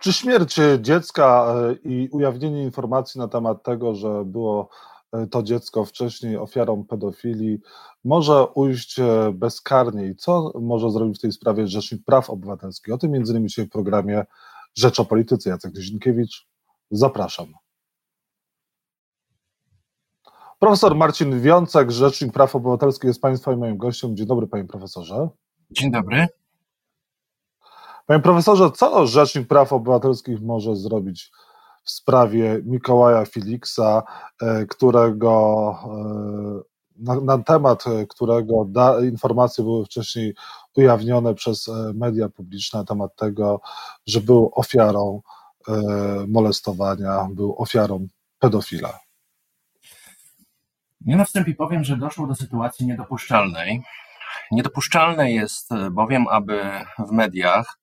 Czy śmierć dziecka e, i ujawnienie informacji na temat tego, że było e, to dziecko wcześniej ofiarą pedofilii, może ujść e, bezkarnie? I co może zrobić w tej sprawie Rzecznik Praw Obywatelskich? O tym między innymi w programie Rzecz o Polityce. Jacek Nizinkiewicz, zapraszam. Profesor Marcin Wiącek, Rzecznik Praw Obywatelskich jest Państwa i moim gościem. Dzień dobry, Panie Profesorze. Dzień dobry. Panie Profesorze, co Rzecznik Praw Obywatelskich może zrobić w sprawie Mikołaja Filiksa, e, którego e, na, na temat którego da, informacje były wcześniej ujawnione przez e, media publiczne na temat tego, że był ofiarą molestowania, był ofiarą pedofila. Ja na wstępie powiem, że doszło do sytuacji niedopuszczalnej. Niedopuszczalne jest bowiem, aby w mediach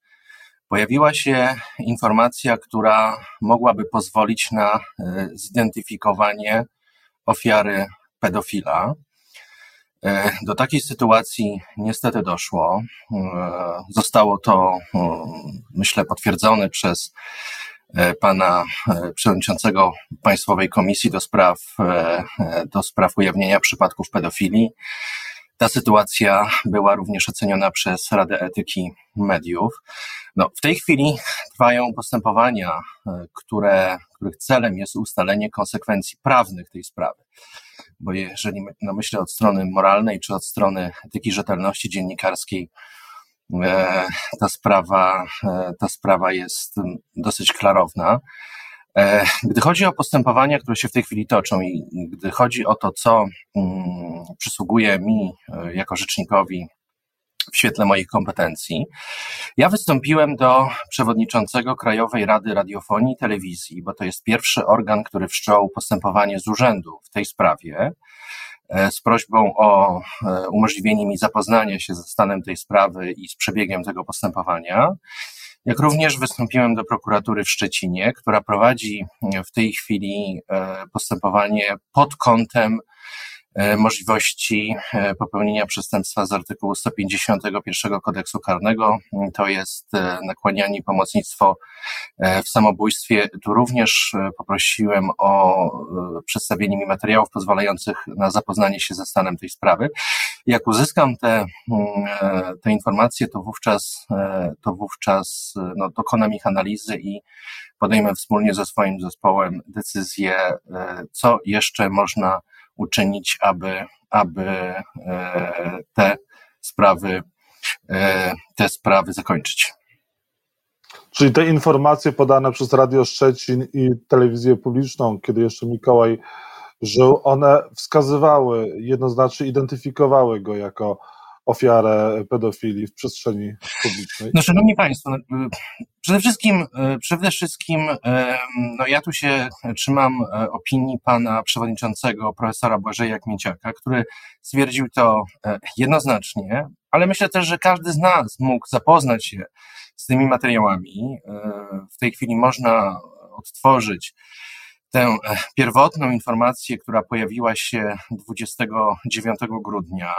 pojawiła się informacja, która mogłaby pozwolić na e, zidentyfikowanie ofiary pedofila. E, do takiej sytuacji niestety doszło. Zostało to, myślę, potwierdzone przez E, pana e, przewodniczącego Państwowej Komisji do spraw, e, do spraw ujawnienia przypadków pedofilii. Ta sytuacja była również oceniona przez Radę Etyki Mediów. No, w tej chwili trwają postępowania, które, których celem jest ustalenie konsekwencji prawnych tej sprawy. Bo jeżeli no myślę od strony moralnej czy od strony etyki rzetelności dziennikarskiej, E, ta sprawa, e, ta sprawa jest dosyć klarowna. E, gdy chodzi o postępowania, które się w tej chwili toczą i gdy chodzi o to, co mm, przysługuje mi jako rzecznikowi w świetle moich kompetencji, ja wystąpiłem do przewodniczącego Krajowej Rady Radiofonii i Telewizji, bo to jest pierwszy organ, który wszczął postępowanie z urzędu w tej sprawie. E, z prośbą o e, umożliwienie mi zapoznania się ze stanem tej sprawy i z przebiegiem tego postępowania. Jak również wystąpiłem do prokuratury w Szczecinie, która prowadzi w tej chwili e, postępowanie pod kątem możliwości e, popełnienia przestępstwa z artykułu 151 kodeksu karnego. To jest e, nakłanianie pomocnictwo w samobójstwie. Tu również poprosiłem o przedstawienie mi materiałów pozwalających na zapoznanie się ze stanem tej sprawy. Jak uzyskam te, te informacje, to wówczas, to wówczas no, dokonam ich analizy i podejmę wspólnie ze swoim zespołem decyzję, co jeszcze można uczynić, aby, aby e, te sprawy, e, te sprawy zakończyć. Czyli te informacje podane przez Radio Szczecin i telewizję publiczną, kiedy jeszcze Mikołaj żył, one wskazywały, jednoznacznie identyfikowały go jako ofiarę pedofilii w przestrzeni publicznej? No, szanowni Państwo, no, y, przede wszystkim, y, przede wszystkim, no ja tu się trzymam opinii pana przewodniczącego profesora Błażeja Kmieciaka, który stwierdził to jednoznacznie, ale myślę też, że każdy z nas mógł zapoznać się z tymi materiałami. W tej chwili można odtworzyć tę pierwotną informację, która pojawiła się 29 grudnia.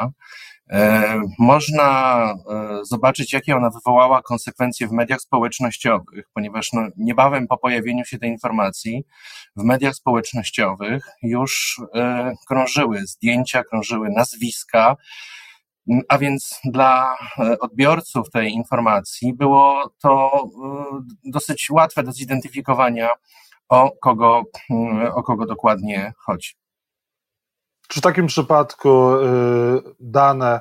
E, można e, zobaczyć, jakie ona wywołała konsekwencje w mediach społecznościowych, ponieważ no, niebawem po pojawieniu się tej informacji w mediach społecznościowych już e, krążyły zdjęcia, krążyły nazwiska, a więc dla odbiorców tej informacji było to dosyć łatwe do zidentyfikowania, o kogo, o kogo dokładnie chodzi. Czy w takim przypadku y, dane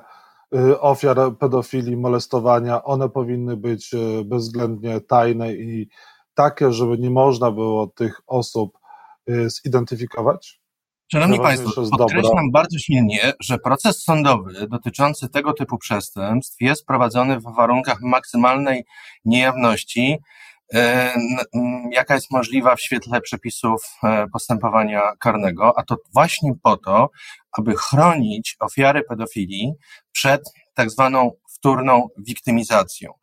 y, ofiar pedofilii, molestowania, one powinny być y, bezwzględnie tajne i takie, żeby nie można było tych osób zidentyfikować? Szanowni Państwo, podkreślam bardzo silnie, że proces sądowy dotyczący tego typu przestępstw jest prowadzony w warunkach maksymalnej niejawności jaka jest możliwa w świetle przepisów e, postępowania karnego, a to właśnie po to, aby chronić ofiary pedofilii przed tak zwaną wtórną wiktymizacją.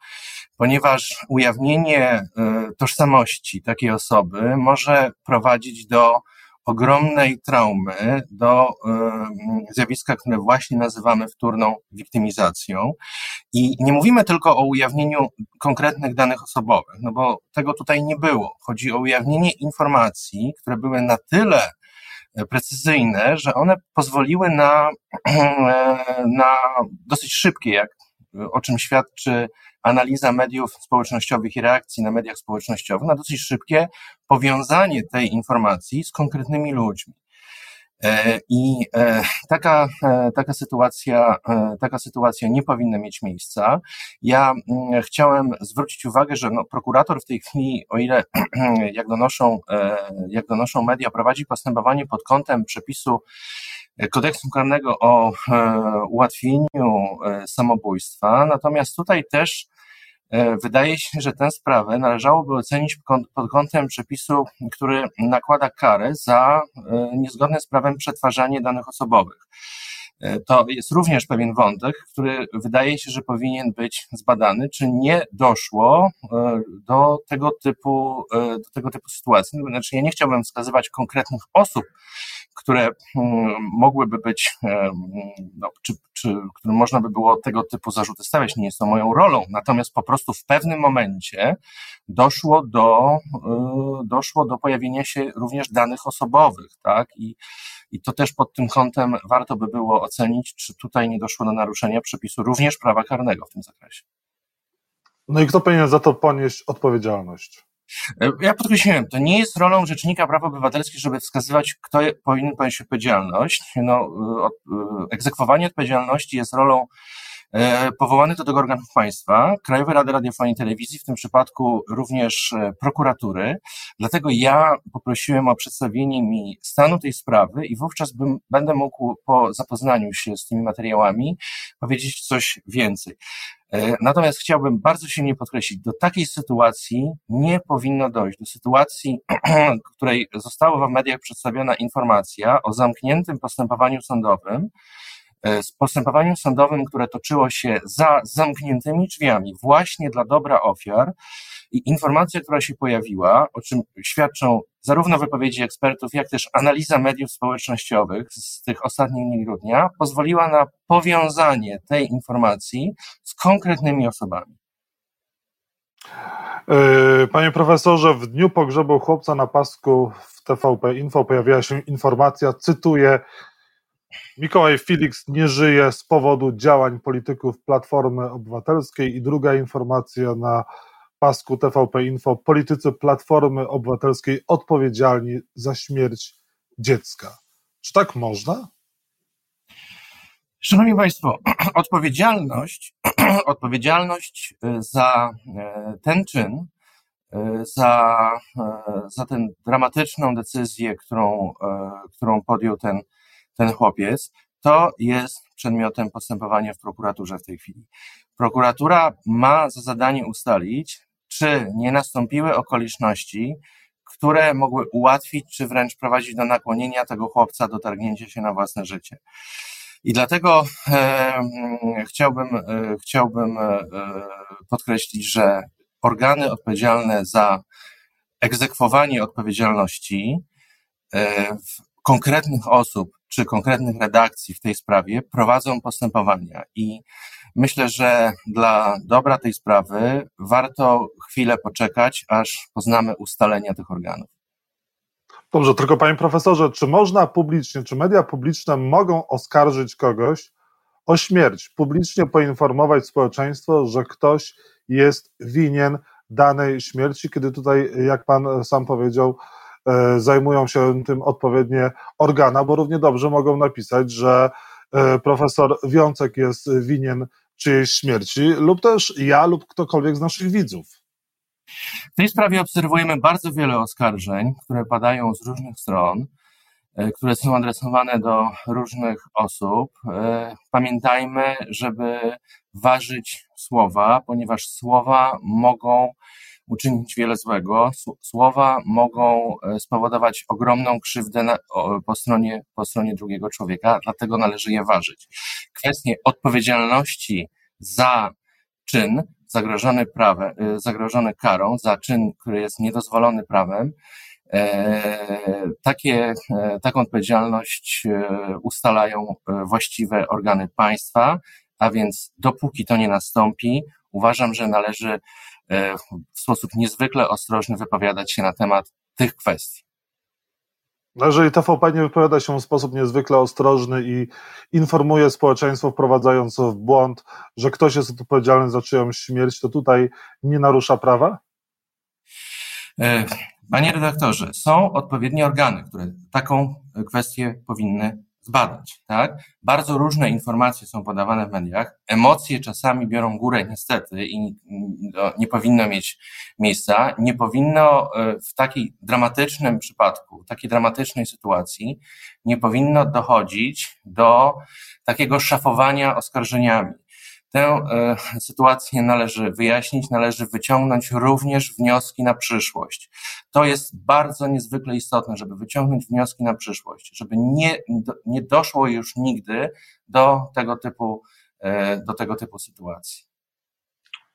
Ponieważ ujawnienie e, tożsamości takiej osoby może prowadzić do ogromnej traumy, do zjawiska, które właśnie nazywamy wtórną wiktymizacją. I nie mówimy tylko o ujawnieniu konkretnych danych osobowych, no bo tego tutaj nie było. Chodzi o ujawnienie informacji, które były na tyle precyzyjne, że one pozwoliły na, na dosyć szybkie, jak o czym świadczy analiza mediów społecznościowych i reakcji na mediach społecznościowych, na dosyć szybkie powiązanie tej informacji z konkretnymi ludźmi. E, I e, taka, e, taka, sytuacja, taka sytuacja nie powinna mieć miejsca. Ja mm, chciałem zwrócić uwagę, że no, prokurator w tej chwili, o ile jak donoszą, jak donoszą media, prowadzi postępowanie pod kątem przepisu kodeksu karnego o ułatwieniu samobójstwa, natomiast tutaj też wydaje się, że tę sprawę należałoby ocenić pod kątem przepisu, który nakłada karę za e, niezgodne z prawem przetwarzanie danych osobowych. E, to jest również pewien wątek, który wydaje się, że powinien być zbadany, czy nie doszło do tego typu, do tego typu sytuacji. Znaczy, ja nie chciałbym wskazywać konkretnych osób, które mm, mogłyby być, no, czy, czy którym można by było tego typu zarzuty stawiać, nie jest to moją rolą. Natomiast po prostu w pewnym momencie doszło do, doszło do pojawienia się również danych osobowych, tak? I, i to też pod tym kątem warto by było ocenić, czy tutaj nie doszło do naruszenia przepisu również prawa karnego w tym zakresie. No i kto powinien za to ponieść odpowiedzialność? Ja podkreśliłem, to nie jest rolą Rzecznika Praw Obywatelskich, żeby wskazywać, kto powinien ponieść odpowiedzialność. No, y, y, egzekwowanie odpowiedzialności jest rolą e, powołanych do tego organów państwa, Krajowej Rady Radiofonii i Telewizji, w tym przypadku również e, prokuratury. Dlatego ja poprosiłem o przedstawienie mi stanu tej sprawy i wówczas bym, będę mógł po zapoznaniu się z tymi materiałami powiedzieć coś więcej. E, natomiast chciałbym bardzo silnie podkreślić, do takiej sytuacji nie powinno dojść. Do sytuacji, w której została w mediach przedstawiona informacja o zamkniętym postępowaniu sądowym, z postępowaniem sądowym, które toczyło się za zamkniętymi drzwiami, właśnie dla dobra ofiar, i informacja, która się pojawiła, o czym świadczą zarówno wypowiedzi ekspertów, jak też analiza mediów społecznościowych z tych ostatnich dni grudnia, pozwoliła na powiązanie tej informacji z konkretnymi osobami. E, panie profesorze, w dniu pogrzebu chłopca na pasku w TVP Info pojawiła się informacja, cytuję, Mikołaj Felix nie żyje z powodu działań polityków Platformy Obywatelskiej i druga informacja na pasku TVP Info politycy Platformy Obywatelskiej odpowiedzialni za śmierć dziecka. Czy tak można? Szanowni Państwo, odpowiedzialność, odpowiedzialność y, za y, ten czyn, y, za, za tę dramatyczną decyzję, którą, którą podjął ten, ten chłopiec, to jest przedmiotem postępowania w prokuraturze w tej chwili. Prokuratura ma za zadanie ustalić, czy nie nastąpiły okoliczności, które mogły ułatwić, czy wręcz prowadzić do nakłonienia tego chłopca do targnięcia się na własne życie. I dlatego e, chciałbym, e, chciałbym e, podkreślić, że organy odpowiedzialne za egzekwowanie odpowiedzialności e, konkretnych osób czy konkretnych redakcji w tej sprawie prowadzą postępowania. I Myślę, że dla dobra tej sprawy warto chwilę poczekać, aż poznamy ustalenia tych organów. Dobrze, tylko panie profesorze, czy można publicznie, czy media publiczne mogą oskarżyć kogoś o śmierć, publicznie poinformować społeczeństwo, że ktoś jest winien danej śmierci, kiedy tutaj, jak pan sam powiedział, zajmują się tym odpowiednie organa, bo równie dobrze mogą napisać, że e, profesor Wiącek jest winien czyjejś śmierci, lub też ja, lub ktokolwiek z naszych widzów. W tej sprawie obserwujemy bardzo wiele oskarżeń, które padają z różnych stron, e, które są adresowane do różnych osób. E, pamiętajmy, żeby ważyć słowa, ponieważ słowa mogą uczynić wiele złego. Słowa mogą e, spowodować ogromną krzywdę na, po, stronie, po stronie drugiego człowieka, dlatego należy je ważyć. Kwestie odpowiedzialności za czyn zagrożony prawem, e, zagrożony karą, za czyn, który jest niedozwolony prawem, Takie, taką odpowiedzialność ustalają właściwe organy państwa, a więc dopóki to nie nastąpi, uważam, że należy w sposób niezwykle ostrożny wypowiadać się na temat tych kwestii. No jeżeli TVP nie wypowiada się w sposób niezwykle ostrożny i informuje społeczeństwo, wprowadzając w błąd, że ktoś jest odpowiedzialny za czyjąś śmierć, to tutaj nie narusza prawa? E, panie redaktorze, są odpowiednie organy, które taką kwestię powinny zbadać, tak? Bardzo różne informacje są podawane w mediach, emocje czasami biorą górę niestety i nie powinno mieć miejsca, nie powinno e, w takiej dramatycznym przypadku, takiej dramatycznej sytuacji, nie powinno dochodzić do takiego szafowania oskarżeniami. Tę e, sytuację należy wyjaśnić, należy wyciągnąć również wnioski na przyszłość. To jest bardzo niezwykle istotne, żeby wyciągnąć wnioski na przyszłość, żeby nie, nie doszło już nigdy do tego typu, e, do tego typu sytuacji.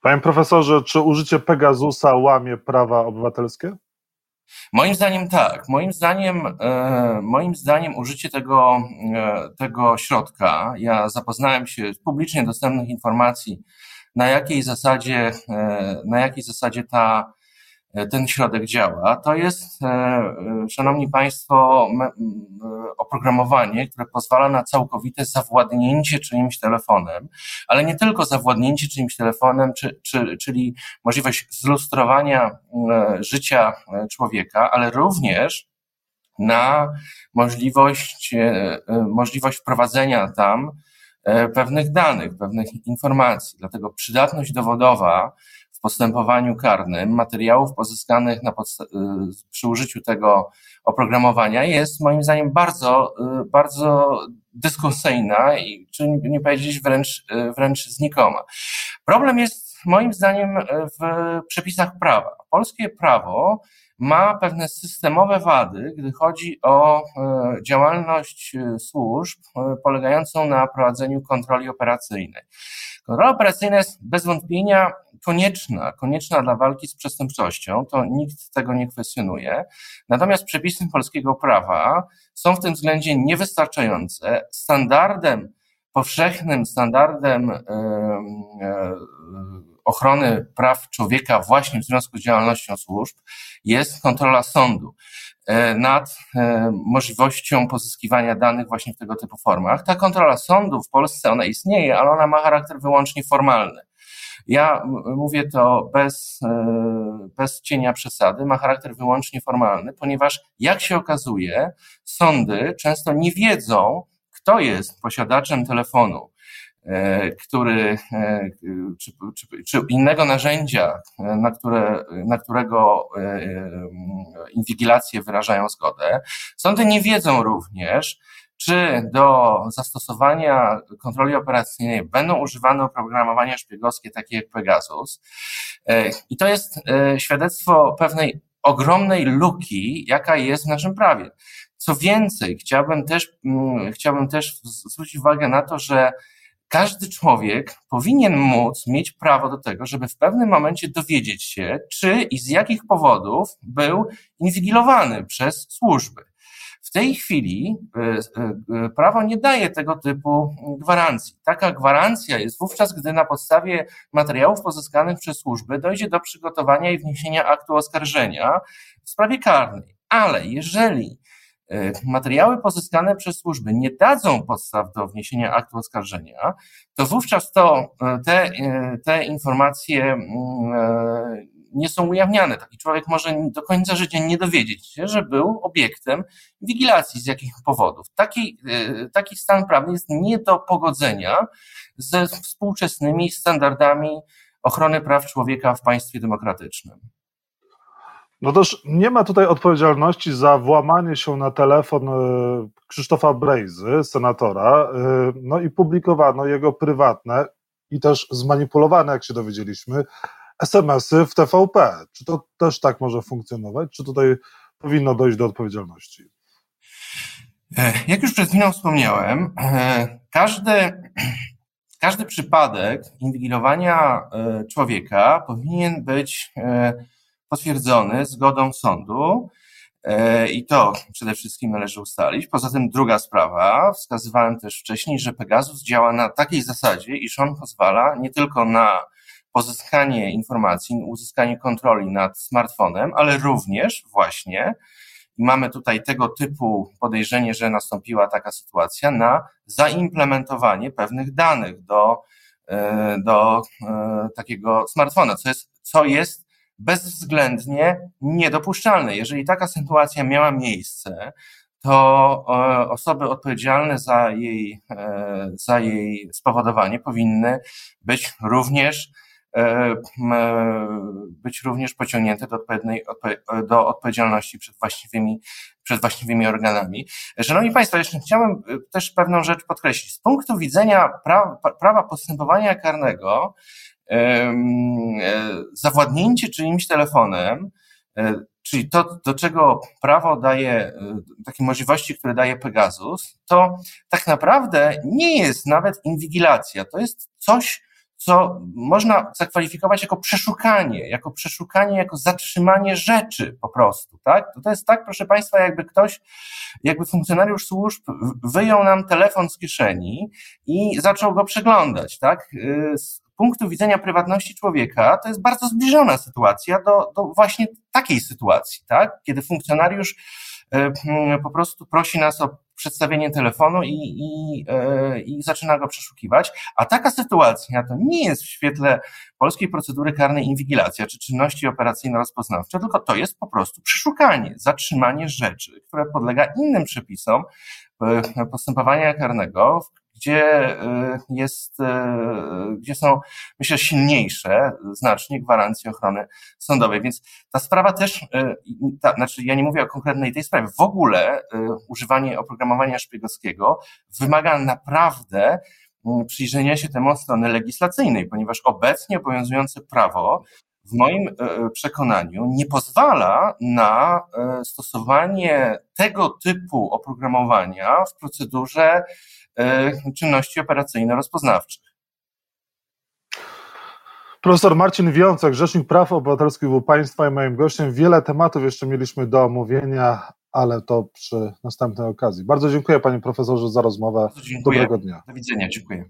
Panie profesorze, czy użycie Pegasusa łamie prawa obywatelskie? Moim zdaniem tak. Moim zdaniem, e, moim zdaniem użycie tego, e, tego środka, ja zapoznałem się z publicznie dostępnych informacji, na jakiej zasadzie, e, na jakiej zasadzie ta ten środek działa, to jest, e, e, szanowni państwo, oprogramowanie, które pozwala na całkowite zawładnięcie czyimś telefonem, ale nie tylko zawładnięcie czyimś telefonem, czy, czy, czyli możliwość zlustrowania życia człowieka, ale również na możliwość, możliwość wprowadzenia tam pewnych danych, pewnych informacji. Dlatego przydatność dowodowa w postępowaniu karnym materiałów pozyskanych y, przy użyciu tego oprogramowania jest moim zdaniem bardzo, y, bardzo dyskusyjna i czy nie powiedzieć wręcz, y, wręcz znikoma. Problem jest moim zdaniem w przepisach prawa. Polskie prawo ma pewne systemowe wady, gdy chodzi o działalność służb polegającą na prowadzeniu kontroli operacyjnej. Kontrola operacyjna jest bez wątpienia konieczna, konieczna dla walki z przestępczością, to nikt tego nie kwestionuje. Natomiast przepisy polskiego prawa są w tym względzie niewystarczające. Standardem, powszechnym standardem ochrony praw człowieka właśnie w związku z działalnością służb jest kontrola sądu e, nad e, możliwością pozyskiwania danych właśnie w tego typu formach. Ta kontrola sądu w Polsce, ona istnieje, ale ona ma charakter wyłącznie formalny. Ja mówię to bez, e, bez cienia przesady, ma charakter wyłącznie formalny, ponieważ jak się okazuje, sądy często nie wiedzą, kto jest posiadaczem telefonu, e, który, e, czy, czy, czy, innego narzędzia, na, które, na którego inwigilacje wyrażają zgodę. Sądy nie wiedzą również, czy do zastosowania kontroli operacyjnej będą używane oprogramowania szpiegowskie takie jak Pegasus. E, I to jest e, świadectwo pewnej ogromnej luki, jaka jest w naszym prawie. Co więcej, chciałbym też, mm, chciałbym też zwrócić uwagę na to, że każdy człowiek powinien móc mieć prawo do tego, żeby w pewnym momencie dowiedzieć się, czy i z jakich powodów był inwigilowany przez służby. W tej chwili e, e, e, prawo nie daje tego typu gwarancji. Taka gwarancja jest wówczas, gdy na podstawie materiałów pozyskanych przez służby dojdzie do przygotowania i wniesienia aktu oskarżenia w sprawie karnej. Ale jeżeli materiały pozyskane przez służby nie dadzą podstaw do wniesienia aktu oskarżenia, to wówczas to te, te informacje mm, nie są ujawniane. Taki człowiek może do końca życia nie dowiedzieć się, że był obiektem wigilacji z jakich powodów. Taki, e, taki stan prawny jest nie do pogodzenia ze współczesnymi standardami ochrony praw człowieka w państwie demokratycznym. No też nie ma tutaj odpowiedzialności za włamanie się na telefon e, Krzysztofa Brejzy, senatora, e, no i publikowano jego prywatne i też zmanipulowane, jak się dowiedzieliśmy, SMS-y w TVP. Czy to też tak może funkcjonować? Czy tutaj powinno dojść do odpowiedzialności? E, jak już przed chwilą wspomniałem, każdy, każdy przypadek inwigilowania człowieka powinien być potwierdzony zgodą sądu I to przede wszystkim należy ustalić. Poza tym druga sprawa, wskazywałem też wcześniej, że Pegasus działa na takiej zasadzie, iż on pozwala nie tylko na pozyskanie informacji, uzyskanie kontroli nad smartfonem, ale również właśnie mamy tutaj tego typu podejrzenie, że nastąpiła taka sytuacja na zaimplementowanie pewnych danych do, e, do e, takiego smartfona, co jest, co jest bezwzględnie niedopuszczalne. Jeżeli taka sytuacja miała miejsce, to e, osoby odpowiedzialne za jej, za jej spowodowanie powinny być również E, być również pociągnięte do, odpowiedniej, do odpowiedzialności przed właściwymi, przed właściwymi organami. Szanowni Państwo, jeszcze chciałem e, też pewną rzecz podkreślić. Z punktu widzenia prawa, postępowania karnego, e, zawładnięcie czyimś telefonem, czyli to, do czego prawo daje, takie możliwości, które daje Pegasus, to tak naprawdę nie jest nawet inwigilacja. To jest coś, co można zakwalifikować jako przeszukanie, jako przeszukanie, jako zatrzymanie rzeczy po prostu, tak? To jest tak, proszę Państwa, jakby ktoś, jakby funkcjonariusz służb wyjął nam telefon z kieszeni i zaczął go przeglądać, tak? Punktu widzenia prywatności człowieka to jest bardzo zbliżona sytuacja do, do właśnie takiej sytuacji, tak? Kiedy funkcjonariusz e, po prostu prosi nas o przedstawienie telefonu i, i, e, i zaczyna go przeszukiwać. A taka sytuacja to nie jest w świetle polskiej procedury karnej inwigilacja czy czynności operacyjno-rozpoznawcze, tylko to jest po prostu przeszukanie, zatrzymanie rzeczy, które podlega innym przepisom e, postępowania karnego, gdzie y, jest, y, gdzie są, myślę, silniejsze znacznie gwarancje ochrony sądowej. Więc ta sprawa też, y, ta, znaczy ja nie mówię o konkretnej tej sprawie, w ogóle używanie oprogramowania szpiegowskiego wymaga naprawdę przyjrzenia się temu od strony legislacyjnej, ponieważ obecnie obowiązujące prawo w moim przekonaniu nie pozwala na stosowanie tego typu oprogramowania w procedurze E, czynności operacyjno-rozpoznawczych. Profesor Marcin Wiącek, Rzecznik Praw Obywatelskich był Państwa i moim gościem. Wiele tematów jeszcze mieliśmy do omówienia, ale to przy następnej okazji. Bardzo dziękuję Panie Profesorze za rozmowę. Dobrego dnia. Do widzenia, dziękuję.